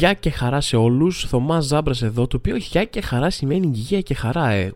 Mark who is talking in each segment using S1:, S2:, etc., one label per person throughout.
S1: Γεια και χαρά σε όλους. Θωμάς Ζάμπρας εδώ, το οποίο γεια και χαρά σημαίνει υγεία και χαρά, ε.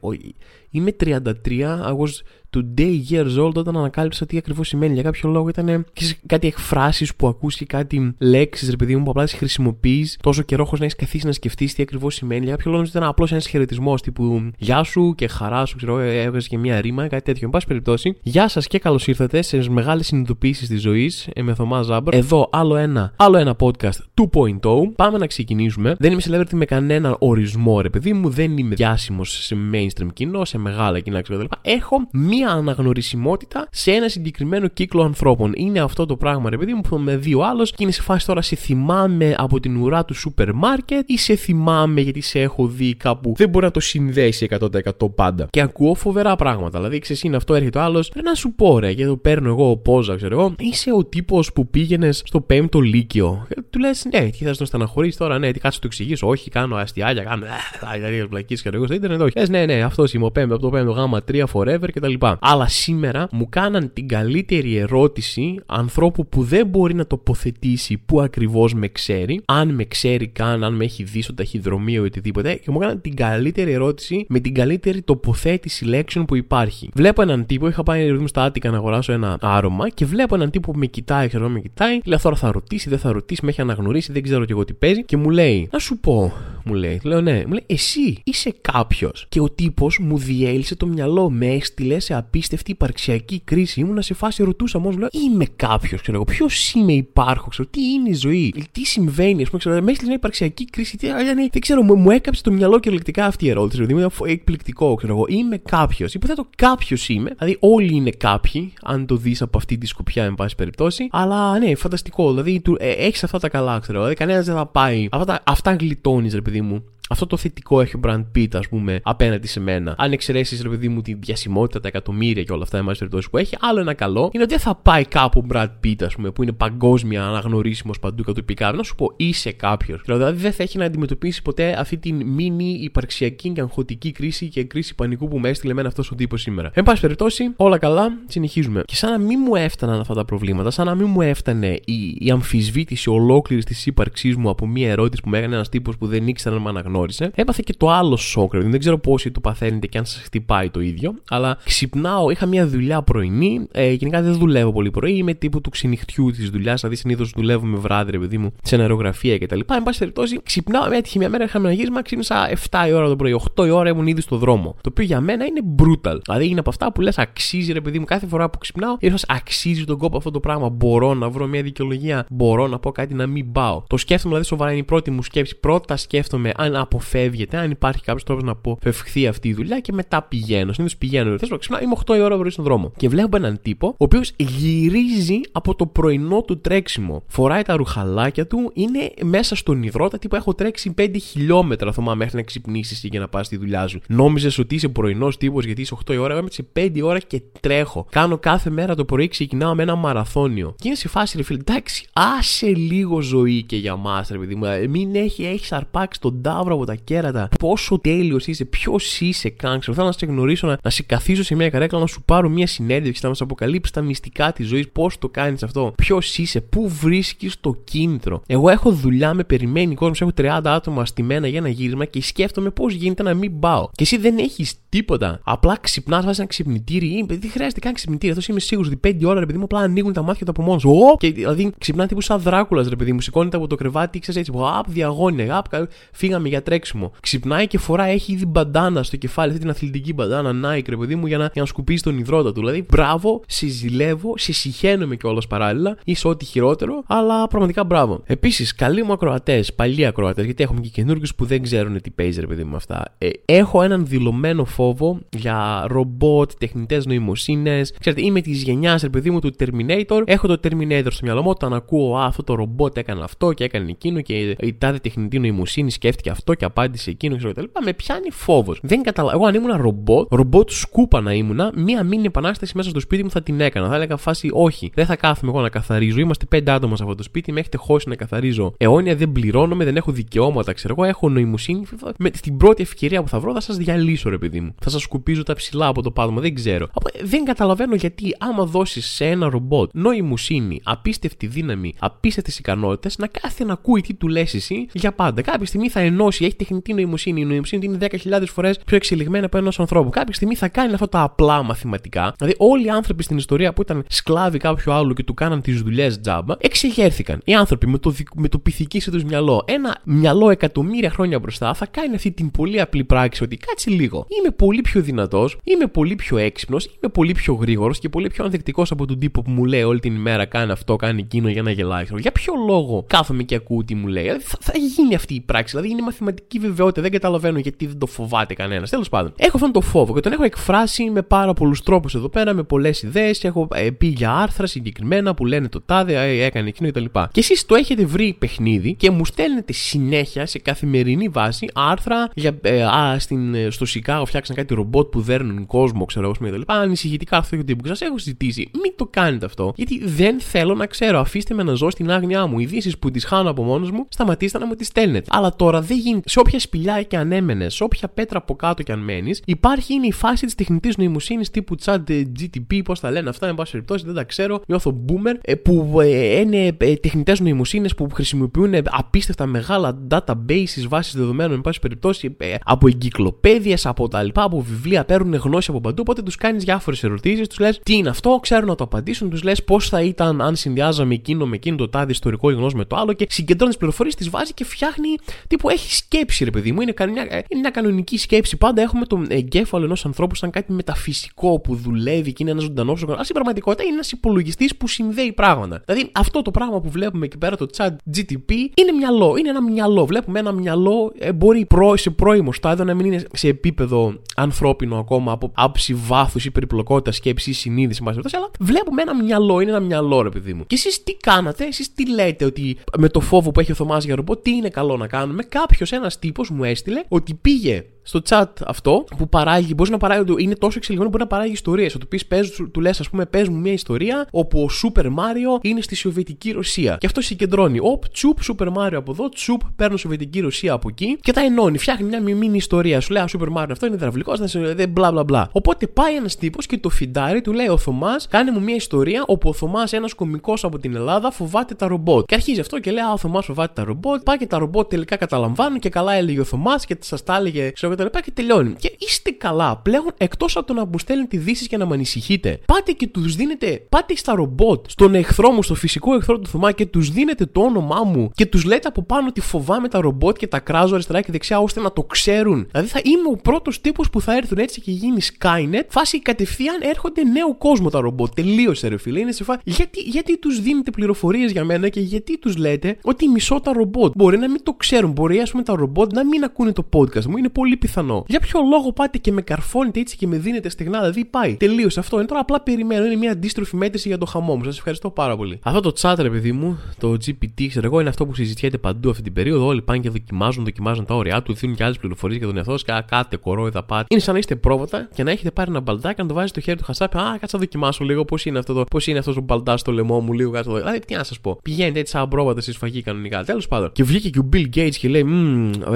S1: Είμαι 33, I was today years old όταν ανακάλυψα τι ακριβώς σημαίνει. Για κάποιο λόγο ήταν κάτι εκφράσεις που ακούς και κάτι λέξεις, ρε παιδί μου, που απλά τις χρησιμοποιείς τόσο καιρό χωρίς να έχεις καθίσει να σκεφτείς τι ακριβώς σημαίνει. Για κάποιο λόγο ήταν απλώς ένας χαιρετισμός τύπου Γεια σου και χαρά σου, ξέρω, έβγαζες και μία ρήμα, κάτι τέτοιο. Εν πάση περιπτώσει, Γεια σας και καλώς ήρθατε σε μεγάλες συνειδητοποιήσει της ζωής ε, με Θωμάς Ζάμπρ. Εδώ άλλο ένα, άλλο ένα podcast 2.0. Πάμε να ξεκινήσουμε. Δεν είμαι celebrity με κανένα ορισμό, ρε παιδί μου. Δεν είμαι διάσημος σε mainstream κοινό, σε μεγάλα κοινά κτλ. Έχω μία μία αναγνωρισιμότητα σε ένα συγκεκριμένο κύκλο ανθρώπων. Είναι αυτό το πράγμα, ρε παιδί μου, που με δύο άλλο και είναι σε φάση τώρα σε θυμάμαι από την ουρά του σούπερ μάρκετ ή σε θυμάμαι γιατί σε έχω δει κάπου. Δεν μπορεί να το συνδέσει 100% πάντα. Και ακούω φοβερά πράγματα. Δηλαδή, ξέρει, είναι αυτό, έρχεται ο άλλο. Πρέπει να σου πω, ρε, γιατί το παίρνω εγώ πόζα, ξέρω εγώ. Είσαι ο τύπο που πήγαινε στο πέμπτο λύκειο. Του λε, ναι, τι θα τον στεναχωρήσει τώρα, ναι, τι κάτσε το εξηγήσω. Όχι, κάνω αστιάκια, κάνω. Δηλαδή, πλακή και εγώ στο Ιντερνετ, όχι. Λε, ναι, ναι, αυτό είμαι ο πέμπτο, από το πέμπτο γάμα 3 forever κτλ. Αλλά σήμερα μου κάναν την καλύτερη ερώτηση ανθρώπου που δεν μπορεί να τοποθετήσει που ακριβώς με ξέρει, αν με ξέρει καν, αν με έχει δει στο ταχυδρομείο ή οτιδήποτε, και μου έκαναν την καλύτερη ερώτηση με την καλύτερη τοποθέτηση λέξεων που υπάρχει. Βλέπω έναν τύπο, είχα πάει μου στα Άτικα να αγοράσω ένα άρωμα και βλέπω έναν τύπο που με κοιτάει, ξέρω με κοιτάει, λέει τώρα θα ρωτήσει, δεν θα ρωτήσει, με έχει αναγνωρίσει, δεν ξέρω και εγώ τι παίζει και μου λέει, Να σου πω, μου λέει, λέω ναι, μου λέει, Εσύ είσαι κάποιος. Και ο τύπος μου διέλυσε το μυαλό, με έστειλε σε απίστευτη υπαρξιακή κρίση. Ήμουνα σε φάση, ρωτούσα μόνος, λέω, Είμαι κάποιος, ξέρω εγώ. Ποιος είμαι, υπάρχω, ξέρω, τι είναι η ζωή, τι συμβαίνει, ας πούμε, ξέρω, με έστειλε μια υπαρξιακή κρίση. Τι, δηλαδή, δεν ξέρω, μου, μου έκαψε το μυαλό κυριολεκτικά αυτή η ερώτηση. Δηλαδή, είναι εκπληκτικό, ξέρω εγώ. Είμαι κάποιος. Υποθέτω κάποιος είμαι. Δηλαδή, όλοι είναι κάποιοι, αν το δεις από αυτή τη σκοπιά, εν πάση περιπτώσει. Αλλά ναι, φανταστικό. Δηλαδή, ε, έχεις αυτά τα καλά, ξέρω. Δηλαδή, κανένας δεν θα πάει. Αυτά, αυτά γλιτώνεις, ρε παιδί μου αυτό το θετικό έχει ο Brand Pitt, ας πούμε, απέναντι σε μένα. Αν εξαιρέσεις, ρε παιδί μου, τη διασημότητα, τα εκατομμύρια και όλα αυτά, εμά περιπτώσει που έχει, άλλο ένα καλό είναι ότι δεν θα πάει κάπου ο Brad Pitt, ας πούμε, που είναι παγκόσμια αναγνωρίσιμος παντού κατοπικά. Να σου πω, είσαι κάποιος. Δηλαδή δεν θα έχει να αντιμετωπίσει ποτέ αυτή την μίνι υπαρξιακή και αγχωτική κρίση και κρίση πανικού που με έστειλε εμένα αυτός ο τύπος σήμερα. Εν πάση περιπτώσει, όλα καλά, συνεχίζουμε. Και σαν να μην μου έφταναν αυτά τα προβλήματα, σαν να μην μου έφτανε η, η αμφισβήτηση ολόκληρης της ύπαρξής μου από μία ερώτηση που με έκανε ένας τύπος που δεν ήξερα να με αναγνώρισε γνώρισε, έπαθε και το άλλο σοκ. Δηλαδή δεν ξέρω πόσοι το παθαίνετε και αν σας χτυπάει το ίδιο. Αλλά ξυπνάω, είχα μια δουλειά πρωινή. Ε, γενικά δεν δουλεύω πολύ πρωί. Είμαι τύπου του ξενυχτιού της δουλειάς. Δηλαδή συνήθως δουλεύω με βράδυ, ρε παιδί μου, σε αερογραφία κτλ. Εν πάση περιπτώσει, ξυπνάω, έτυχε μια μέρα, είχαμε ένα γύρισμα, ξύπνησα 7 η ώρα το πρωί. 8 η ώρα ήμουν ήδη στο δρόμο. Το οποίο για μένα είναι brutal. Δηλαδή είναι από αυτά που λες αξίζει, ρε παιδί μου, κάθε φορά που ξυπνάω, ίσω αξίζει τον κόπο αυτό το πράγμα. Μπορώ να βρω μια δικαιολογία, μπορώ να πω κάτι να μην πάω. Το σκέφτομαι δηλαδή σοβαρά είναι η πρώτη μου σκέψη. Πρώτα σκέφτομαι αν αποφεύγεται, αν υπάρχει κάποιος τρόπος να αποφευχθεί αυτή η δουλειά και μετά πηγαίνω. Συνήθως πηγαίνω. Θες να ξυπνάω, είμαι 8 η ώρα πρωί στον δρόμο. Και βλέπω έναν τύπο, ο οποίος γυρίζει από το πρωινό του τρέξιμο. Φοράει τα ρουχαλάκια του, είναι μέσα στον υδρότα. Τύπο έχω τρέξει 5 χιλιόμετρα, θυμάμαι, μέχρι να ξυπνήσεις και να πας στη δουλειά σου. Νόμιζες ότι είσαι πρωινός τύπος γιατί είσαι 8 η ώρα, εγώ σε 5 ώρα και τρέχω. Κάνω κάθε μέρα το πρωί, ξεκινάω με ένα μαραθώνιο. Και είναι σε φάση, ρε φίλε, εντάξει, άσε λίγο ζωή και για μας, ρε παιδί μου. Ε, μην έχει, έχεις αρπάξει τον τάβρο από τα κέρατα. Πόσο τέλειος είσαι, ποιος είσαι, καν. Θέλω να σε γνωρίσω, να, να σε καθίσω σε μια καρέκλα, να σου πάρω μια συνέντευξη, να μας αποκαλύψεις τα μυστικά της ζωής, πώς το κάνεις αυτό, ποιος είσαι, πού βρίσκεις το κίνητρο; Εγώ έχω δουλειά, με περιμένει κόσμος, έχω 30 άτομα στημένα για ένα γύρισμα και σκέφτομαι πώς γίνεται να μην πάω. Και εσύ δεν έχεις τίποτα. Απλά ξυπνάς, βάζεις ένα ξυπνητήρι ή δεν χρειάζεται καν ξυπνητήρι. Αυτός είμαι σίγουρος ότι 5 ώρα, ρε παιδί μου, απλά ανοίγουν τα μάτια του από μόνος σου. Και δηλαδή ξυπνά τύπου σαν δράκουλας, ρε παιδί μου, σηκώνεται από το κρεβάτι, ξέρεις έτσι, απ, διαγώνια, απ, φύγαμε για τρέξιμο. Ξυπνάει και φορά, έχει ήδη μπαντάνα στο κεφάλι, αυτή την αθλητική μπαντάνα, Nike, ρε παιδί μου, για να, για να σκουπίσει τον υδρότα του. Δηλαδή, μπράβο, σε ζηλεύω, σε συχαίνομαι κιόλας παράλληλα, είσαι ό,τι χειρότερο, αλλά πραγματικά μπράβο. Επίσης, καλοί μου ακροατές, παλιοί ακροατές, γιατί έχουμε και καινούργιους που δεν ξέρουν τι παίζει, ρε παιδί μου αυτά. Ε, έχω έναν δηλωμένο φόβο για ρομπότ, τεχνητές νοημοσύνες. Ξέρετε, είμαι της γενιάς, ρε παιδί μου, του Terminator. Έχω το Terminator στο μυαλό μου όταν ακούω α, αυτό το ρομπότ έκανε αυτό και έκανε εκείνο και η τάδε τεχνητή νοημοσύνη σκέφτηκε αυτό αυτό και απάντησε εκείνο, ξέρω κτλ. Με πιάνει φόβος. Δεν καταλαβαίνω. Εγώ αν ήμουν ρομπότ, ρομπότ σκούπα να ήμουν, μία μήνυ επανάσταση μέσα στο σπίτι μου θα την έκανα. Θα έλεγα φάση, όχι, δεν θα κάθομαι εγώ να καθαρίζω. Είμαστε πέντε άτομα σε αυτό το σπίτι, με έχετε χώσει να καθαρίζω αιώνια, δεν πληρώνομαι, δεν έχω δικαιώματα, ξέρω εγώ, έχω νοημοσύνη. Με την πρώτη ευκαιρία που θα βρω θα σας διαλύσω, ρε παιδί μου. Θα σας σκουπίζω τα ψηλά από το πάτωμα, δεν ξέρω. Δεν καταλαβαίνω γιατί άμα δώσεις σε ένα ρομπότ νοημοσύνη, απίστευτη δύναμη, απίστευτες ικανότητες, να κάθε να ακούει τι του λες εσύ για πάντα. Κάποια στιγμή θα ενώσει, έχει τεχνητή νοημοσύνη. Η νοημοσύνη είναι 10.000 φορές πιο εξελιγμένη από ενός ανθρώπου. Κάποια στιγμή θα κάνει αυτά τα απλά μαθηματικά. Δηλαδή, όλοι οι άνθρωποι στην ιστορία που ήταν σκλάβοι κάποιου άλλου και του κάναν τις δουλειές τζάμπα, εξεγέρθηκαν. Οι άνθρωποι με το, με το πυθική τους μυαλό, ένα μυαλό εκατομμύρια χρόνια μπροστά, θα κάνει αυτή την πολύ απλή πράξη ότι κάτσε λίγο. Είμαι πολύ πιο δυνατός, είμαι πολύ πιο έξυπνος, είμαι πολύ πιο γρήγορος και πολύ πιο ανθεκτικός από τον τύπο που μου λέει όλη την ημέρα κάνει αυτό, κάνει εκείνο για να γελάει. Για ποιο λόγο κάθομαι και ακούω τι μου λέει. Δηλαδή, θα, θα γίνει αυτή η πράξη. Δηλαδή είναι μαθηματική βεβαιότητα. Δεν καταλαβαίνω γιατί δεν το φοβάται κανένας. Τέλος πάντων, έχω αυτόν τον φόβο και τον έχω εκφράσει με πάρα πολλούς τρόπους εδώ πέρα, με πολλές ιδέες. Έχω ε, πει για άρθρα συγκεκριμένα που λένε το τάδε, ε, έκανε εκείνο κτλ. Και, και εσείς το έχετε βρει παιχνίδι και μου στέλνετε συνέχεια σε καθημερινή βάση άρθρα για. Ε, α, στην, ε, στο Σικάγο φτιάξαν κάτι ρομπότ που δέρνουν κόσμο, ξέρω εγώ κτλ. Ανησυχητικά άρθρα για που σας έχω ζητήσει. Μην το κάνετε αυτό, γιατί δεν θέλω να ξέρω. Αφήστε με να ζω στην άγνοιά μου. Ειδήσεις που τις χάνω από μόνος μου, σταματήστε να μου τις στέλνετε. Αλλά τώρα δεν γίνεται. Σε όποια σπηλιά και αν έμενες, σε όποια πέτρα από κάτω και αν μένεις, υπάρχει είναι η φάση της τεχνητής νοημοσύνης τύπου chat GTP, πώς τα λένε αυτά, εν πάση περιπτώσει, δεν τα ξέρω. Νιώθω boomer, ε, που ε, είναι ε, τεχνητές νοημοσύνες που χρησιμοποιούν απίστευτα μεγάλα databases βάσεις δεδομένων, εν πάση περιπτώσει, από εγκυκλοπαίδειες, από τα λοιπά, από βιβλία, παίρνουν γνώση από παντού. Οπότε τους κάνεις διάφορες ερωτήσεις, τους λες τι είναι αυτό, ξέρουν να το απαντήσουν, τους λες πώς θα ήταν αν συνδυάζαμε εκείνο με εκείνο το τάδι ιστορικό γεγονός με το άλλο και συγκεντρώνεις τι πληροφορίες, τις βάζει και φτιάχνει. Τύπου έχεις σκέψη, ρε παιδί μου. Είναι, μια, είναι μια κανονική σκέψη. Πάντα έχουμε τον εγκέφαλο ενός ανθρώπου σαν κάτι μεταφυσικό που δουλεύει και είναι ένας ζωντανός οργανισμός. Αλλά στην πραγματικότητα είναι ένας υπολογιστής που συνδέει πράγματα. Δηλαδή αυτό το πράγμα που βλέπουμε εκεί πέρα, το chat GTP, είναι μυαλό. Είναι ένα μυαλό. Βλέπουμε ένα μυαλό, ε, μπορεί προ, σε πρώιμο στάδιο να μην είναι σε επίπεδο ανθρώπινο ακόμα από άψη βάθους ή περιπλοκότητας σκέψης ή συνείδησης, αλλά βλέπουμε ένα μυαλό. Είναι ένα μυαλό, ρε παιδί μου. Και εσείς τι κάνατε, εσείς τι λέτε ότι με το φόβο που έχει ο Θωμάς για ρομπότ, τι είναι καλό να κάνουμε; Κάποιος, ένα τύπος μου έστειλε ότι πήγε στο chat αυτό που παράγει, μπορεί να παράγει, είναι τόσο εξελιγμένο που μπορεί να παράγει ιστορίες. Ότι πεις, του λες, ας πούμε, πες μου μια ιστορία όπου ο Super Mario είναι στη Σοβιετική Ρωσία. Και αυτό συγκεντρώνει. Οπ, τσουπ, Super Mario από εδώ, τσουπ, παίρνω Σοβιετική Ρωσία από εκεί και τα ενώνει. Φτιάχνει μια μήνυ ιστορία. Σου λέει, Α, Super Mario αυτό είναι υδραυλικός, δεν μπλα μπλα μπλα. Οπότε πάει ένας τύπος και το φιντάρι του λέει, Ο Θωμάς, κάνε μου μια ιστορία όπου ο Θωμάς, ένας κωμικός από την Ελλάδα, φοβάται τα ρομπότ. Και αρχίζει αυτό και λέει, Α, ο Θωμάς φοβάται τα ρομπότ. Πάει και τα ρομπότ τελικά καταλαμβάνουν και καλά έλεγε ο Θωμάς και σας τα έλεγε, ξέρω και και τελειώνει. Και είστε καλά. Πλέον εκτός από το να μου στέλνετε ειδήσεις και να με ανησυχείτε, πάτε και τους δίνετε, πάτε στα ρομπότ, στον εχθρό μου, στο φυσικό εχθρό του Θωμά και τους δίνετε το όνομά μου και τους λέτε από πάνω ότι φοβάμαι τα ρομπότ και τα κράζω αριστερά και δεξιά ώστε να το ξέρουν. Δηλαδή θα είμαι ο πρώτος τύπος που θα έρθουν έτσι και γίνει Skynet, φάση κατευθείαν έρχονται νέο κόσμο τα ρομπότ. Τελείωσε ρε φίλε. Είναι σε φάση. Γιατί, γιατί τους δίνετε πληροφορίες για μένα και γιατί τους λέτε ότι μισώ τα ρομπότ; Μπορεί να μην το ξέρουν, μπορεί ας πούμε τα ρομπότ να μην ακούνε το podcast μου. Είναι πολύ πιθανό. Για ποιο λόγο πάτε και με καρφώνετε έτσι και με δίνετε στεγνά, δηλαδή πάει. Τελείωσε αυτό. Είναι τώρα απλά περιμένω. Είναι μια αντίστροφη μέτρηση για το χαμό μου. Σας ευχαριστώ πάρα πολύ. Αυτό το chat, ρε παιδί μου, το GPT, ξέρω εγώ, είναι αυτό που συζητιέται παντού αυτή την περίοδο. Όλοι πάνε και δοκιμάζουν, δοκιμάζουν τα όρια του, δίνουν και άλλες πληροφορίες για τον εαυτό σας. Κάτε κορόιδα πάτε. Είναι σαν να είστε πρόβατα και να έχετε πάρει ένα μπαλτάκι να το βάζει στο χέρι του χασάπι. Α, κάτσα δοκιμάσω λίγο πώς είναι αυτό το, πώς είναι αυτός ο μπαλτάς στο λαιμό μου, λίγο κάτω. Δηλαδή, τι να σας πω. Πηγαίνετε έτσι σαν πρόβατα στη σφαγή κανονικά. Τέλος πάντων. Και βγήκε και ο Bill Gates και λέει,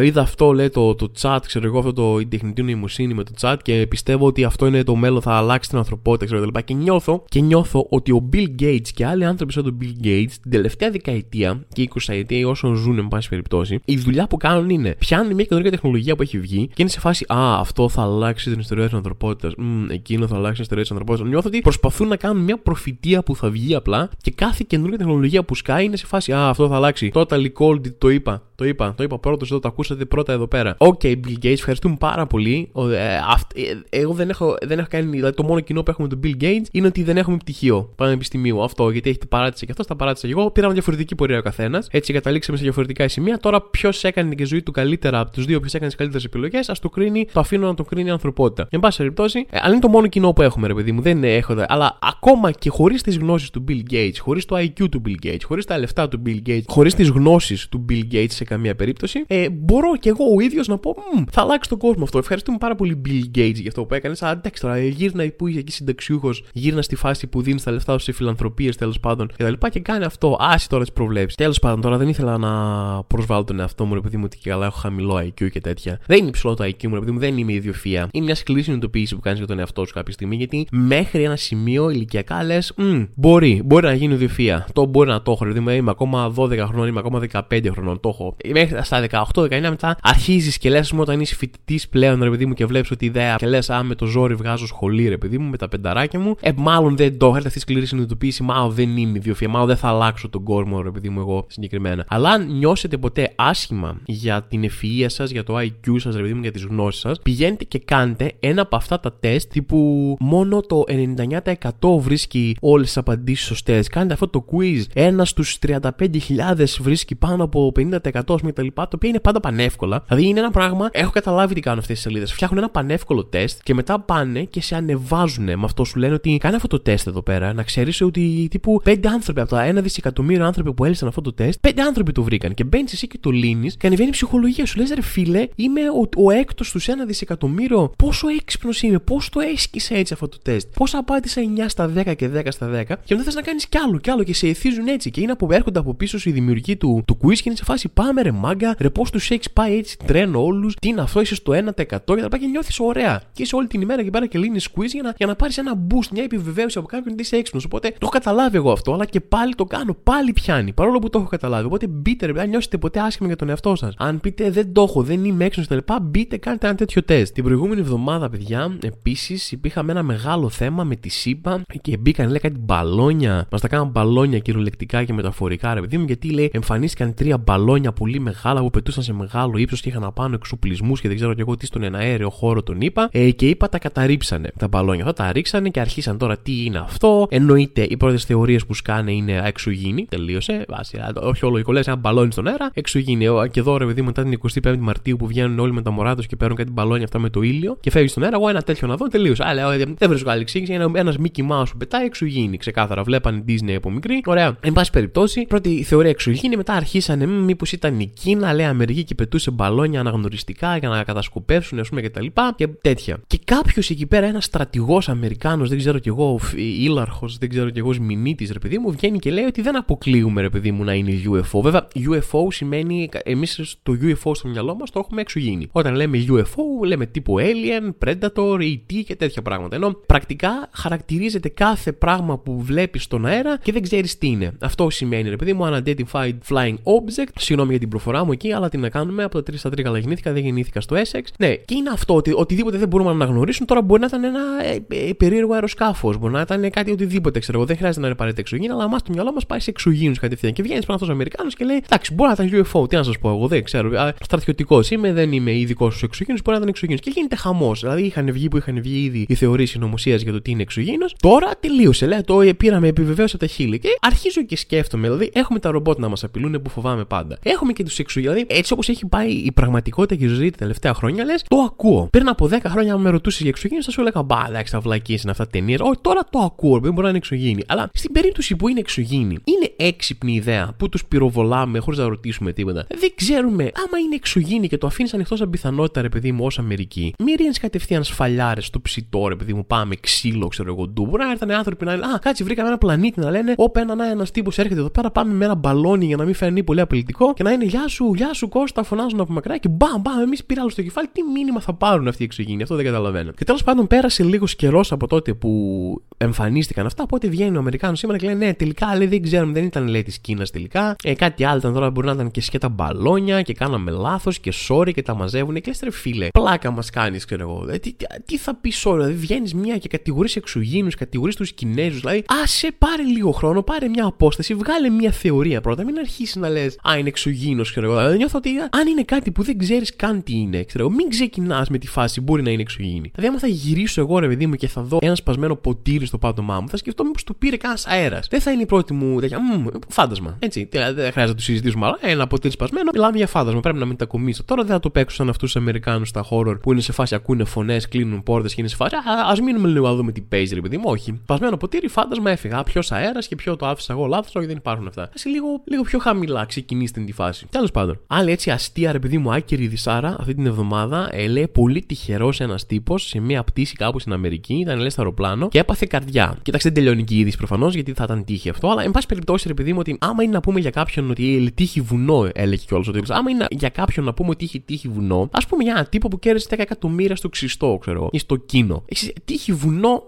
S1: είδα αυτό, λέει το, το chat, ξέρω εγώ, αυτό το η τεχνητή νοημοσύνη με το chat και πιστεύω ότι αυτό είναι το μέλλον, θα αλλάξει την ανθρωπότητα, ξέρω εγώ. Και νιώθω, και νιώθω ότι ο Bill Gates και άλλοι άνθρωποι σαν τον Bill Gates την τελευταία δεκαετία και 20 ετία όσων ζουν, εν πάση περιπτώσει, η δουλειά που κάνουν είναι πιάνουν μια καινούργια τεχνολογία που έχει βγει και είναι σε φάση Α, αυτό θα αλλάξει την ιστορία της ανθρωπότητας. Εκείνο θα αλλάξει την ιστορία της ανθρωπότητας. Νιώθω ότι προσπαθούν να κάνουν μια προφητεία που θα βγει απλά και κάθε καινούργια τεχνολογία που σκάει είναι σε φάση Α, αυτό θα αλλάξει. Total Equality το είπα. Το είπα, το είπα πρώτος εδώ, το ακούσατε πρώτα εδώ πέρα. OK, okay, Bill Gates, ευχαριστούμε πάρα πολύ. Ε, ε, εγώ δεν έχω, δεν έχω κάνει. Δηλαδή, το μόνο κοινό που έχουμε με τον Bill Gates είναι ότι δεν έχουμε πτυχίο πανεπιστημίου. Αυτό γιατί έχετε παράτησε και αυτός, τα παράτησα και εγώ. Πήραμε διαφορετική πορεία ο καθένας. Έτσι καταλήξαμε σε διαφορετικά σημεία. Τώρα, ποιος έκανε τη ζωή του καλύτερα από τους δύο, ποιος έκανε τις καλύτερες επιλογές, ας το κρίνει, το αφήνω να το κρίνει η ανθρωπότητα. Εν πάση περιπτώσει, ε, αλλά είναι το μόνο κοινό που έχουμε, ρε παιδί μου. Δεν έχω. Αλλά ακόμα και χωρίς τις γνώσεις του Bill Gates, χωρίς το IQ του Bill Gates, χωρίς τα λεφτά του Bill Gates, χωρίς τις γνώσεις του Bill Gates σε καμία περίπτωση. Ε, μπορώ κι εγώ ο ίδιος να πω, θα αλλάξει τον κόσμο αυτό. Ευχαριστούμε πάρα πολύ Bill Gates για αυτό που έκανες. Αλλά εντάξει τώρα, γύρνα που είσαι εκεί συνταξιούχος, γύρνα στη φάση που δίνεις τα λεφτά σου σε φιλανθρωπίες τέλος πάντων κτλ. Και, και κάνει αυτό. Άσε τώρα τις προβλέψεις. Τέλος πάντων, τώρα δεν ήθελα να προσβάλλω τον εαυτό μου, επειδή μου ότι και καλά έχω χαμηλό IQ και τέτοια. Δεν είναι υψηλό το IQ μου, επειδή μου δεν είμαι ιδιοφία. Είναι μια σκληρή συνειδητοποίηση που κάνεις για τον εαυτό σου κάποια στιγμή, γιατί μέχρι ένα σημείο ηλικιακά λες, μπορεί, μπορεί να γίνει ιδιοφία. Το μπορεί να το έχω, δηλαδή είμαι ακόμα 12 χρονών, είμαι ακόμα 15 χρονών, το έχω. Μέχρι στα 18-19 μετά αρχίζεις και λες όταν είσαι φοιτητής πλέον, ρε παιδί μου, και βλέπεις ότι ιδέα και λες, Α, με το ζόρι βγάζω σχολή, ρε παιδί μου, με τα πενταράκια μου. Ε, μάλλον δεν το έχω, αυτή σκληρή συνειδητοποίηση, μάλλον δεν είμαι ιδιοφία, μάλλον δεν θα αλλάξω τον κόσμο, ρε παιδί μου, εγώ συγκεκριμένα. Αλλά αν νιώσετε ποτέ άσχημα για την ευφυα σας, για το IQ σας, ρε παιδί μου, για τις γνώσεις σας, πηγαίνετε και κάντε ένα από αυτά τα τεστ τύπου μόνο το 99% βρίσκει όλες τις απαντήσεις σωστέ. Κάντε αυτό το quiz. Ένας στους 35.000 βρίσκει πάνω από 50% κτλ. Το οποίο είναι πάντα πανεύκολα. Δηλαδή είναι ένα πράγμα, έχω καταλάβει τι κάνουν αυτές τις σελίδες. Φτιάχνουν ένα πανεύκολο τεστ και μετά πάνε και σε ανεβάζουν με αυτό σου λένε ότι κάνει αυτό το τεστ εδώ πέρα. Να ξέρεις ότι τύπου 5 άνθρωποι από τα 1 δισεκατομμύριο άνθρωποι που έλυσαν αυτό το τεστ, 5 άνθρωποι το βρήκαν. Και μπαίνεις εσύ και το λύνεις και ανεβαίνει η ψυχολογία σου. Λες ρε φίλε, είμαι ο, ο έκτος στου 1 δισεκατομμύριο. Πόσο έξυπνος είμαι, πώς το έσκησε έτσι αυτό το τεστ. Πώς απάντησα 9 στα 10 και 10 στα 10 και μετά θες να κάνεις κι άλλο κι άλλο και σε εθίζουν έτσι. Και είναι που έρχονται από πίσω σου οι δημιουργοί του, του quiz και είναι σε φάση πάμε ρε μάγκα, ρε πώς τους έχεις πάει έτσι τρένο όλους, τι είναι αυτό, είσαι στο 1% και τα πάει και νιώθεις ωραία. Και είσαι όλη την ημέρα και πέρα και λύνεις quiz για να, για να πάρεις ένα boost, μια επιβεβαίωση από κάποιον ότι είσαι έξυπνος. Οπότε το έχω καταλάβει εγώ αυτό, αλλά και πάλι το κάνω, πάλι πιάνει, παρόλο που το έχω καταλάβει. Οπότε μπείτε, ρε, αν νιώσετε ποτέ άσχημα για τον εαυτό σας. Αν πείτε δεν το έχω, δεν είμαι έξυπνος κτλ., μπείτε, κάντε ένα τέτοιο τεστ. Την προηγούμενη εβδομάδα, παιδιά, επίσης υπήρχαμε ένα μεγάλο θέμα με τη ΣΥΠΑ και μπήκαν, λέει κάτι μπαλόνια. Μας τα κάναν μπαλόνια κυριολεκτικά και μεταφορικά, ρε παιδί μου, γιατί λέει εμφανίστηκαν τρία μπαλόνια πολύ μεγάλα που πετούσαν σε μεγάλο ύψος και είχαν πάνω εξοπλισμούς και δεν ξέρω και εγώ τι στον εναέριο χώρο τον είπα. Ε, και είπα τα καταρρίψανε τα μπαλόνια αυτά, τα ρίξανε και αρχίσαν τώρα τι είναι αυτό. Εννοείται οι πρώτες θεωρίες που σκάνε είναι εξωγήινη. Τελείωσε. Βάση, όχι όλο λες ένα μπαλόνι στον αέρα. Εξωγήινη. Και εδώ ρε παιδί μετά την 25η Μαρτίου που βγαίνουν όλοι με τα μωρά τους και παίρνουν κάτι μπαλόνια αυτά με το ήλιο και φεύγει στον αέρα. Εγώ ένα τέτοιο να δω τελείωσε. Αλλά δεν βρίσκω άλλη εξήγηση. Ένα, ένας Mickey Mouse που πετάει εξωγήινη. Ξεκάθαρα βλέπαν Disney από μικρή. Ωραία. Εν πάση περιπτώσει, πρώτη θεωρία εξωγήινη μετά αρχίσανε μήπως ήταν η Κίνα, λέει Αμερική και πετούσε μπαλόνια αναγνωριστικά για να κατασκοπεύσουν, ας πούμε και τα λοιπά και τέτοια. Και κάποιος εκεί πέρα, ένας στρατηγός Αμερικάνος, δεν ξέρω κι εγώ, ήλαρχος, δεν ξέρω κι εγώ, μηνύτη, ρε παιδί μου, βγαίνει και λέει ότι δεν αποκλείουμε, ρε παιδί μου, να είναι UFO. Βέβαια, UFO σημαίνει, εμείς το UFO στο μυαλό μας το έχουμε εξωγήινη. Όταν λέμε UFO, λέμε τύπου Alien, Predator, ET και τέτοια πράγματα. Ενώ πρακτικά χαρακτηρίζεται κάθε πράγμα που βλέπεις στον αέρα και δεν ξέρεις τι είναι. Αυτό σημαίνει, ρε παιδί μου, unidentified flying object. Συγγνώμη για την προφορά μου εκεί, αλλά τι να κάνουμε, από τα 3 στα 3 καλά γεννήθηκα, δεν γεννήθηκα στο Essex. Ναι, και είναι αυτό ότι οτιδήποτε δεν μπορούμε να αναγνωρίσουμε τώρα μπορεί να ήταν ένα ε, ε, περίεργο αεροσκάφος, μπορεί να ήταν κάτι οτιδήποτε, ξέρω εγώ. Δεν χρειάζεται να είναι απαραίτητα εξωγήινο, αλλά εμά το μυαλό μας πάει σε εξωγήινους κατευθείαν. Και βγαίνει πάνω αυτό ο Αμερικάνος και λέει: Εντάξει, μπορεί να ήταν UFO, τι να σας πω εγώ, δεν ξέρω. Στρατιωτικός είμαι, δεν είμαι ειδικό στου εξωγήινου, μπορεί να ήταν εξωγήινος. Και γίνεται χαμός. Δηλαδή είχαν βγει που είχαν βγει ήδη οι θεωρίες συνωμοσίας για το τι είναι εξωγήινος. Τώρα τελείωσε, λέει, το πήραμε επιβεβαίωση από τα χείλη. Και αρχίζω και σκέφτομαι, δηλαδή έχουμε τα ρομπότ να μας απειλούν που φοβάμαι πάντα. Έχουμε και τους εξωγήινου. Δηλαδή έτσι όπως έχει πάει η πραγματικότητα και η ζωή τα τελευταία χρόνια, λες, το ακούω. Πριν από 10 χρόνια, αν με ρωτούσες για εξωγήινου, θα σου έλεγα Μπα, εντάξει, θα βλακίσει αυτά ταινίες. Όχι, τώρα το ακούω, δεν μπορεί να είναι εξωγήινη. Αλλά στην περίπτωση που είναι εξωγήινη, είναι έξυπνη ιδέα που τους πυροβολάμε χωρίς να ρωτήσουμε τίποτα. Δεν ξέρουμε άμα είναι εξωγήινη και το αφήνεις ανοιχτό σαν πιθανότητα, ρε παιδί μου, ως Αμερική. Μη ρίχνεις κατευθείαν σφαλιάρες στο ψητό, ρε παιδί μου, πάμε ξύλο, ξέρω εγώ, ντου. Μπορεί να έρθουν άνθρωποι να λένε Α, κάτσε, βρήκαμε ένα πλανήτη να λένε Όπα, ένα, ένας τύπος έρχεται εδώ πέρα, πάμε με ένα μπαλόνι για να μην φαίνεται πολύ απειλητικό και να είναι Γεια σου, γεια σου, Κώστα, φωνάζουν από μακριά και μπαμ, μπαμ, εμείς πήραμε στο κεφάλι. Τι μήνυμα θα πάρουν αυτοί οι εξωγήινοι, αυτό δεν καταλαβαίνω. Και τέλος πάντων πέρασε λίγος καιρός από τότε που εμφανίστηκαν αυτά. Οπότε βγαίνει ο Αμερικάνος σήμερα και λέει: Ναι, τελικά λέει, δεν ξέρουμε, δεν ήταν λέει της Κίνας τελικά. Ε, κάτι άλλο ήταν τώρα, μπορεί να ήταν και σκέτα μπαλόνια και κάναμε λάθος και sorry και τα μαζεύουν. Και λες, φίλε, πλάκα μας κάνεις, ξέρω εγώ. Ε, τι, τι, θα πεις sorry, δηλαδή βγαίνεις μια και κατηγορείς εξωγήνου, κατηγορείς τους Κινέζους. Δηλαδή, άσε πάρε λίγο χρόνο, πάρε μια απόσταση, βγάλε μια θεωρία πρώτα. Μην αρχίσεις να λες, Α, είναι εξωγήνο, ξέρω εγώ. Δηλαδή, νιώθω ότι αν είναι κάτι που δεν ξέρεις καν τι είναι, ξέρω εγώ, μην ξεκινάς με τη φάση μπορεί να είναι εξωγήνη. Δηλαδή, άμα θα γυρίσω εγώ, ρε παιδί μου, και θα δω ένα σπασμένο ποτήρι στο πάτωμά μου, θα σκεφτώ μήπως το πήρε κανένας αέρας. Δεν θα είναι η πρώτη μου τέτοια. Μ, φάντασμα. Έτσι. Δεν χρειάζεται να το συζητήσουμε, αλλά ένα ποτήρι σπασμένο, μιλάμε για φάντασμα. Πρέπει να μην τα κομίσω. Τώρα δεν θα το παίξω σαν αυτούς τους Αμερικάνους στα horror που είναι σε φάση ακούνε φωνές, κλείνουν πόρτες και είναι σε φάση. Α μείνουμε λίγο να δούμε τι παίζει, ρε παιδί μου. Όχι. Σπασμένο ποτήρι, φάντασμα έφυγα. Ποιος αέρας και ποιο το άφησα εγώ λάθος, όχι δεν υπάρχουν αυτά. Α λίγο, λίγο πιο χαμηλά ξεκινήστε τη φάση φάση. Τέλος πάντων. Άλλη έτσι αστεία, ρε παιδί μου, άκυρη δυσάρα αυτή την εβδομάδα ε, λέει πολύ τυχερός ένας τύπος σε μια πτήση κάπου στην Αμερική, ήταν λέει στο αεροπλάνο και έπαθε καρδιά. Κοιτάξτε, δεν τελειώνει και η είδηση προφανώς γιατί θα ήταν τύχη αυτό, αλλά εν πάση περιπτώσει, ρε παιδί μου, ότι άμα είναι να πούμε για κάποιον ότι τύχη βουνό, έλεγε κιόλας ο τύπος, άμα είναι για κάποιον να πούμε ότι είχε τύχη βουνό, ας πούμε για ένα τύπο που κέρδισε 10 εκατομμύρια στο ξυστό, ξέρω ή στο κίνο. Έχεις τύχη βουνό,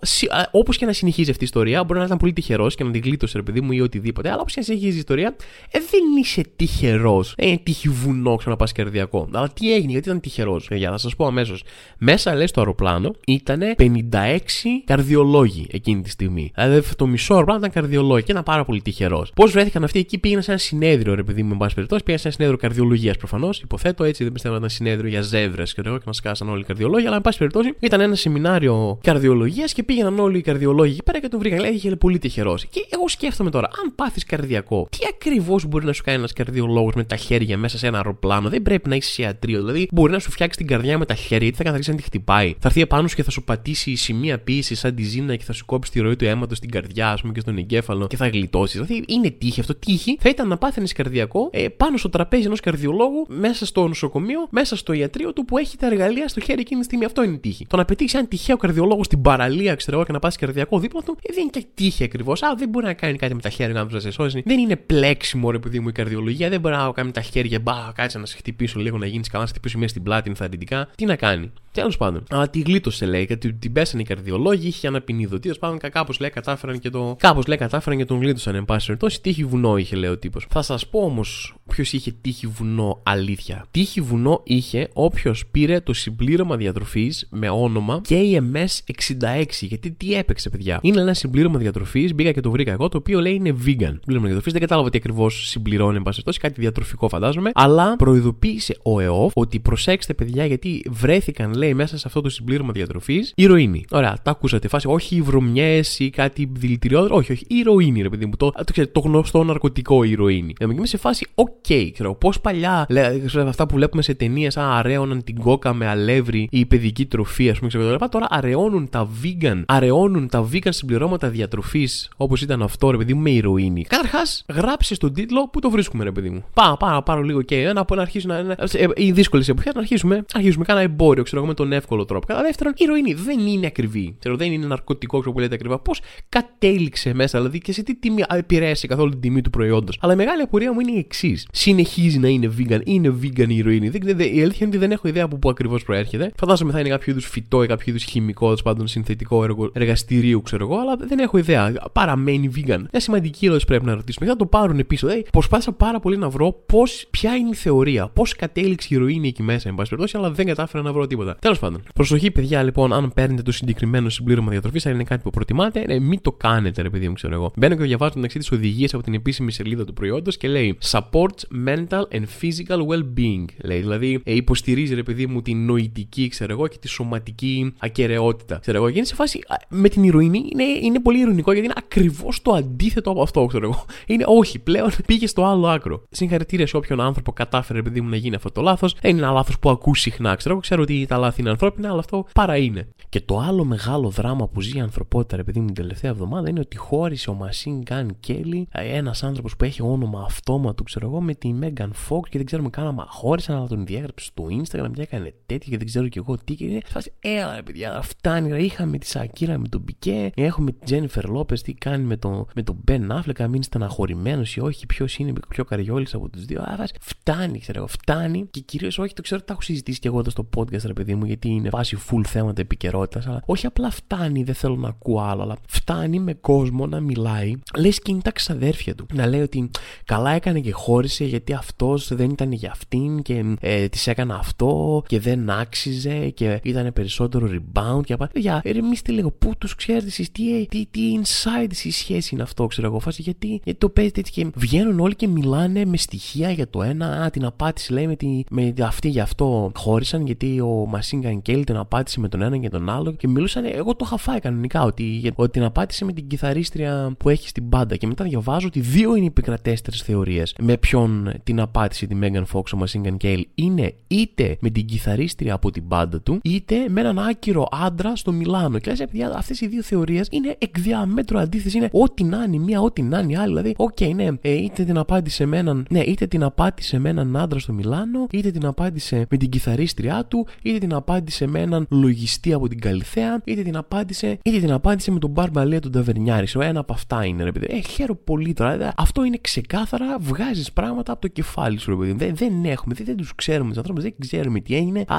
S1: όπως και να συνεχίζει αυτή η ιστορία, μπορεί να ήταν πολύ τυχερός και να την γλίτωσε, ρε παιδί μου, ή οτιδήποτε, αλλά όπως και να συνεχίζει η ιστορία, ε, δεν είσαι τυχερός. Ε, είναι τύχη βουνό, ξέρω να πα καρδιακό. Αλλά τι έγινε, γιατί ήταν τυχερός. Για να σας πω αμέσως. Μέσα, λες, στο αεροπλάνο ήταν 56 καρδιολόγοι εκείνη τη στιγμή. Δηλαδή το μισό αεροπλάνο ήταν καρδιολόγοι και ήταν πάρα πολύ τυχερός. Πώς βρέθηκαν αυτοί εκεί, πήγαιναν σε ένα συνέδριο, ρε παιδί μου, εν πάση περιπτώσει, πήγαιναν σε ένα συνέδριο καρδιολογίας προφανώς. Υποθέτω έτσι, δεν πιστεύω να ήταν συνέδριο για ζεύρε και εγώ και να σκάσαν όλοι οι καρδιολόγοι, αλλά εν πάση περιπτώσει ήταν ένα σεμινάριο καρδιολογίας και πήγαιναν όλοι οι καρδιολόγοι εκεί πέρα και τον βρήκαν. Λέει, είχε πολύ τυχερός. Και εγώ σκέφτομαι τώρα, αν πάθεις καρδιακό, τι ακριβώς μπορεί να σου κάνει ένας καρδιολόγος με τα χέρια μέσα σε ένα αεροπλάνο; Δεν πρέπει να είσαι σε ιατρείο. Δηλαδή, μπορεί να σου φτιάξει την καρδιά με τα χέρια, γιατί θα καθαρίσει να τη χτυπάει. Θα έρθει επάνω σου και θα σου πατήσει η σημεία πίεσης σαν τη ζύνα και θα σου κόψεις τη ροή του αίματος στην καρδιά, ας πούμε, και στον εγκέφαλο και θα γλιτώσεις. Δηλαδή, είναι τύχη αυτό. Τύχη θα ήταν να πάθαινες καρδιακό ε, πάνω στο τραπέζι ενός καρδιολόγου, μέσα στο νοσοκομείο, μέσα στο ιατρείο του που έχει τα εργαλεία στο χέρι εκείνη τη στιγμή. Αυτό είναι τύχη. Το να πετύχεις έναν τυχαίο καρδιολόγο στην παραλία, ξέρω εγώ, και να πάθει καρδιακό δίπλα του, ε, δεν είναι και τύχη ακριβώς. Α, δεν μπορεί να κάνει κάτι με τα χέρια να σε σώσει. Δεν είναι πλέξιμο, ρε παιδί μου, η καρδιολογία. Δεν μπορεί να κάνει τα χέρια, μπα, κάτσε να σε χτυπήσω λίγο, να γίνεις καλά, να σε χτυπήσω μέσα στην πλάτη, θα αρνητικά. Τι να κάνει. Τέλος πάντων. Αλλά τη γλίτωσε λέει, γιατί την πέσανε οι καρδιολόγοι, είχε ένα ποινίδο. Τέλο πάντων, κάπως λέει κατάφεραν και το. Κάπως λέει κατάφεραν και τον γλίτωσαν, εν πάση περιπτώσει. Τύχη βουνό είχε, λέει ο τύπος. Θα σας πω όμως ποιος είχε τύχη βουνό αλήθεια. Τύχη βουνό είχε όποιος πήρε το συμπλήρωμα διατροφής με όνομα KMS 66. Γιατί τι έπαιξε, παιδιά; Είναι ένα συμπλήρωμα διατροφής, μπήκα και το βρήκα εγώ, το οποίο λέει είναι vegan. Συμπλήρωμα διατροφής, δεν κατάλαβα τι ακριβώς συμπληρώνει, εν πάση κάτι διατροφικό φαντάζομαι. Αλλά προειδοποίησε ο ΕΟΦ ότι προσέξτε, παιδιά, γιατί βρέθηκαν, λέει, μέσα σε αυτό το συμπλήρωμα διατροφής ηρωίνη. Ωραία, τα ακούσατε. Φάση, όχι βρωμιά ή κάτι δηλητηριότερο. Όχι, όχι, ηρωίνη, ρε παιδί μου. Το, το, το γνωστό ναρκωτικό ηρωίνη. Και είμαι σε φάση, OK, okay, ξέρω. Πώς παλιά, λέει, αυτά που βλέπουμε σε ταινίες, σαν αραίωναν την κόκα με αλεύρι ή η παιδική τροφή, ας πούμε, ξέρω. Τώρα αραιώνουν τα vegan, αραιώνουν τα vegan συμπληρώματα διατροφής όπως ήταν αυτό, ρε παιδί μου, με ηρωίνη. Καταρχάς, γράψε στον τίτλο που το βρίσκουμε, ρε παιδί μου. Πάω, πάω, πάρω λίγο και ένα από να αρχίσουμε να. Οι δύσκολες εποχές να αρχίσουμε, αρχίσουμε κάνα εμπόριο, ξέρω εγώ, με τον εύκολο τρόπο. Κατά δεύτερον, η ηρωίνη δεν είναι ακριβή. Ξέρω, δεν είναι ναρκωτικό, ξέρω που λέτε ακριβά. Πώς κατέληξε μέσα, δηλαδή και σε τι τιμή επηρέασε καθόλου την τιμή του προϊόντος. Αλλά η μεγάλη απορία μου είναι η εξής. Συνεχίζει να είναι vegan, είναι vegan η ηρωίνη. Δεν, δεν, η αλήθεια είναι ότι δεν έχω ιδέα από πού ακριβώς προέρχεται. Φαντάζομαι θα είναι κάποιο είδους φυτό ή κάποιο είδους χημικό, τέλος πάντων συνθετικό έργο, εργαστηρίου, ξέρω εγώ, αλλά δεν έχω ιδέα. Παραμένει vegan. Μια σημαντική ερώτηση πρέπει να ρωτήσουμε. Θα το πάρουν πίσω. Δηλαδή, προσπάθησα πάρα πολύ να βρω πώς, ποια είναι η θεωρία, πώς κατέληξε η ηρωίνη εκεί μέσα, εν πάση περιπτώσει, αλλά δεν κατάφερα να βρω τίποτα. Τέλος πάντων. Προσοχή, παιδιά, λοιπόν, αν παίρνετε το συγκεκριμένο συμπλήρωμα διατροφής, αν είναι κάτι που προτιμάτε, ναι, μην το κάνετε, ρε παιδί μου, ξέρω εγώ. Μπαίνω και διαβάζω μεταξύ τι οδηγίε από την επίσημη σελίδα του προϊόντος και λέει Supports mental and physical well-being. Λέει, δηλαδή, ε, υποστηρίζει, ρε παιδί μου, την νοητική, ξέρω εγώ, και τη σωματική ακαιρεότητα. Ξέρω εγώ, και είναι σε φάση με την ηρωίνη είναι, είναι πολύ ειρωνικό γιατί είναι ακριβώς το αντίθετο από αυτό, ξέρω εγώ. Είναι όχι, πλέον πήγε στο άλλο άκρο. Συγχαρητήρια σε όποιον άνθρωπο κατάφερε, επειδή μου να γίνει αυτό το λάθος. Δεν είναι ένα λάθος που ακούς συχνά, ξέρω εγώ. Ξέρω ότι τα λάθη είναι ανθρώπινα, αλλά αυτό παρά είναι. Και το άλλο μεγάλο δράμα που ζει η ανθρωπότητα, επειδή μου την τελευταία εβδομάδα, είναι ότι χώρισε ο Μασίν Γκάν Κέλλη, ένας άνθρωπος που έχει όνομα αυτόματο, ξέρω εγώ, με τη Μέγαν Φόκ και δεν ξέρουμε καν άμα χώρισαν, αλλά τον διέγραψε στο Instagram και έκανε τέτοια και δεν ξέρω κι εγώ τι. Και είναι φάση, έλα ρε παιδιά, φτάνει. Είχαμε τη Σακύρα με τον Πικέ, έχουμε την Τζένιφερ Λόπες, τι κάνει με τον με τον Μπεν Άφλεκα, μην στεναχωρημένος ή όχι, ποιος είναι πιο καριόλης από τους δύο. Α, φτάνει, ξέρω εγώ, φτάνει και κυρίως όχι, το ξέρω, τα έχω συζητήσει και εγώ εδώ στο podcast, ρε παιδί μου, γιατί είναι βάση full θέματα επικαιρότητας, αλλά όχι απλά φτάνει, δεν θέλω να ακούω άλλο, αλλά φτάνει με κόσμο να μιλάει, λες και είναι τα ξαδέρφια του. Να λέει ότι καλά έκανε και χώρισε γιατί αυτός δεν ήταν για αυτήν και ε, της έκανα αυτό και δεν άξιζε και ήταν περισσότερο rebound και απα... Για ρεμίστε λίγο, πού τους ξέρετε εσεί, τι, τι, τι inside η σχέση είναι αυτό, ξέρω εγώ. Φάση γιατί, γιατί το παίζετε έτσι και βγαίνουν όλοι και μιλάνε με στοιχεία για το ένα. Α, την απάτησε λέει με, τη, με αυτή γι' αυτό χώρισαν γιατί ο Machine Gun Kelly την απάτησε με τον ένα και τον άλλο και μιλούσαν. Εγώ το είχα φάει κανονικά ότι, ότι την απάτησε με την κιθαρίστρια που έχει στην μπάντα. Και μετά διαβάζω ότι δύο είναι οι επικρατέστερες θεωρίες. Με ποιον τον, την απάτησε τη Megan Fox ο Machine Gun Kelly είναι είτε με την κιθαρίστρια από την μπάντα του, είτε με έναν άκυρο άντρα στο Μιλάνο. Και λες, παιδιά, αυτές οι δύο θεωρίες είναι εκ διαμέτρου αντίθετες. Είναι ό,τι να είναι μία, ό,τι να είναι άλλη. Δηλαδή, OK, okay, ναι, ε, είτε την απάτησε με έναν, ναι, είτε την απάτησε με έναν άντρα στο Μιλάνο, είτε την απάτησε με την κιθαρίστρια του, είτε την απάτησε με έναν λογιστή από την Καλλιθέα, είτε την απάτησε, είτε την απάτησε με τον Μπαρμπα-Ηλία τον ταβερνιάρη. Ο ένα από αυτά είναι, ρε παιδί. Ε, χαίρω πολύ τώρα. Δηλαδή, αυτό είναι ξεκάθαρα, βγάζεις πράγματα από το κεφάλι σου, ρε παιδί. Δεν, δεν έχουμε, δεν, δεν τους ξέρουμε τους ανθρώπους, δεν ξέρουμε τι έγινε. Α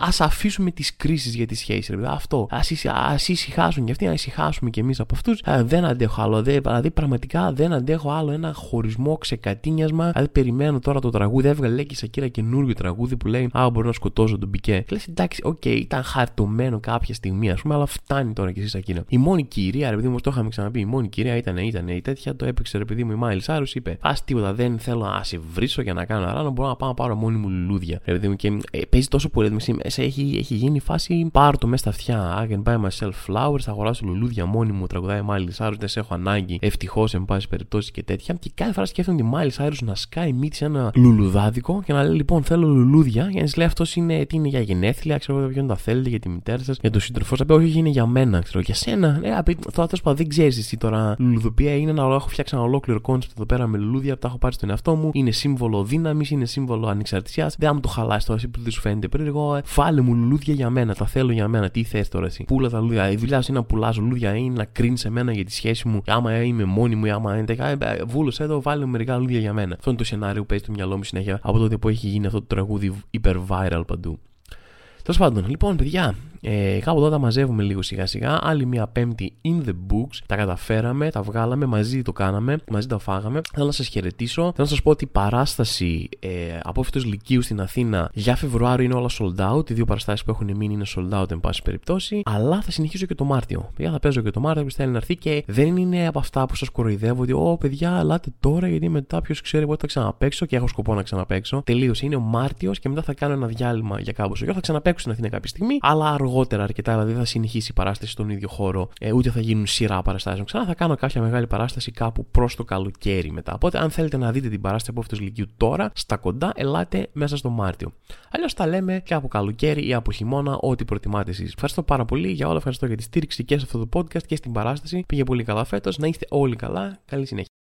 S1: ας αφήσουμε τις κρίσεις για τη σχέση, ρε παιδί. Αυτό. Α ησυχάσουν κι αυτοί, να ησυχάσουμε κι εμείς από αυτούς. Δεν αντέχω άλλο. Δε, δηλαδή, πραγματικά δεν αντέχω άλλο ένα χωρισμό, ξεκατίνιασμα. Δηλαδή, περιμένω τώρα το τραγούδι. Έβγαλε λέει και Σακύρα καινούριο τραγούδι που λέει Α, μπορώ να σκοτώσω τον Πικέ. Και λες, εντάξει, OK, okay, ήταν χαριτωμένο κάποια στιγμή, ας πούμε, αλλά φτάνει τώρα κι εσύ Σακύρα. Η μόνη κυρία, ρε παιδί μου, το είχαμε ξαναπεί, η μόνη κυρία ήταν, ήταν η τέτοια, το έπαιξε ρε παιδί μου η Miley Cyrus, είπε Α, τίποτα, δεν θέλω να σε βρίσω για να κάνω ράνο, μπορώ να πάω να πάρω μόνη μου λουλούδια. Ρε παιδί μου, και ε, παίζει τόσο πολύ. Μέσα έχει, έχει γίνει φάση πάρω το μέσα στα αυτιά. I can buy myself flowers, θα αγοράσω λουλούδια μόνη μου, τραγουδάει Miley Cyrus, δεν σε έχω ανάγκη. Ευτυχώς, εν πάση περιπτώσει και τέτοια. Και κάθε φορά σκέφτομαι τη Miley Cyrus να σκάει μύτη σε ένα λουλουδάδικο και να λέει λοιπόν θέλω λουλούδια. Για να λέει αυτός είναι, τι είναι για γενέθλια, ξέρω ποιον τα θέλετε, για τη μητέρα σας, για τον σύντροφό σας. Όχι, είναι για μένα, ξέρω για σένα. Ε, τώρα τέλος δεν ξέρεις εσύ τώρα. Λουλουδοπία είναι να έχω φτιάξει ένα ολόκληρο κόνσεπτ εδώ πέρα με λουλούδια που τα έχω πάρει στον εαυτό μου. Είναι σύμβολο δύναμης, είναι σύμβολο ανεξαρτησίας. Δεν μου το χαλάσεις τώρα, εσύ που δεν σου φαίνεται περίεργο. Βάλε μου λουλούδια για μένα, τα θέλω για μένα. Τι θες τώρα εσύ; Πούλα τα λουλούδια. Η δουλειά σου είναι να πουλάς λουλούδια ή να κρίνεις σε μένα για τη σχέση μου. Άμα είμαι μόνη μου ή άμα είναι τέτοια. Ε, Βούλο εδώ, βάλε μου μερικά λουλούδια για μένα. Αυτό είναι το σενάριο που παίζει στο μυαλό μου συνέχεια από τότε που έχει γίνει αυτό το τραγούδι υπερ viral παντού. Τέλος πάντων, λοιπόν, παιδιά, ε, κάπου εδώ τα μαζεύουμε λίγο σιγά σιγά. Άλλη μια πέμπτη in the books. Τα καταφέραμε, τα βγάλαμε, μαζί το κάναμε, μαζί τα φάγαμε. Θέλω να σας χαιρετήσω. Θέλω να σας πω ότι η παράσταση ε, από φέτος Λυκείου στην Αθήνα για Φεβρουάριο είναι όλα sold out. Οι δύο παραστάσεις που έχουν μείνει είναι sold out, εν πάση περιπτώσει. Αλλά θα συνεχίσω και το Μάρτιο. Παιδιά, θα παίζω και το Μάρτιο που θέλει να έρθει και δεν είναι από αυτά που σας κοροϊδεύω ότι, Ω παιδιά, ελάτε τώρα γιατί μετά ποιος ξέρει πότε θα ξαναπέξω και έχω σκοπό να ξαναπέξω. Τελείωσε. Είναι ο Μάρτιος και μετά θα κάνω ένα διάλειμμα για κάπου. Εγώ θα ξαναπέξω στην Αθήνα κάποια στιγμή, αλλά αργότερα αρκετά, δηλαδή δεν θα συνεχίσει η παράσταση στον ίδιο χώρο, ε, ούτε θα γίνουν σειρά παραστάσεων. Ξανά θα κάνω κάποια μεγάλη παράσταση κάπου προς το καλοκαίρι μετά. Οπότε, αν θέλετε να δείτε την παράσταση από αυτός Λυκειού τώρα, στα κοντά, ελάτε μέσα στο Μάρτιο. Αλλιώς τα λέμε και από καλοκαίρι ή από χειμώνα, ό,τι προτιμάτε εσείς. Ευχαριστώ πάρα πολύ για όλα, ευχαριστώ για τη στήριξη και σε αυτό το podcast και στην παράσταση. Πήγε πολύ καλά φέτος, να είστε όλοι καλά. Καλή συνέχεια.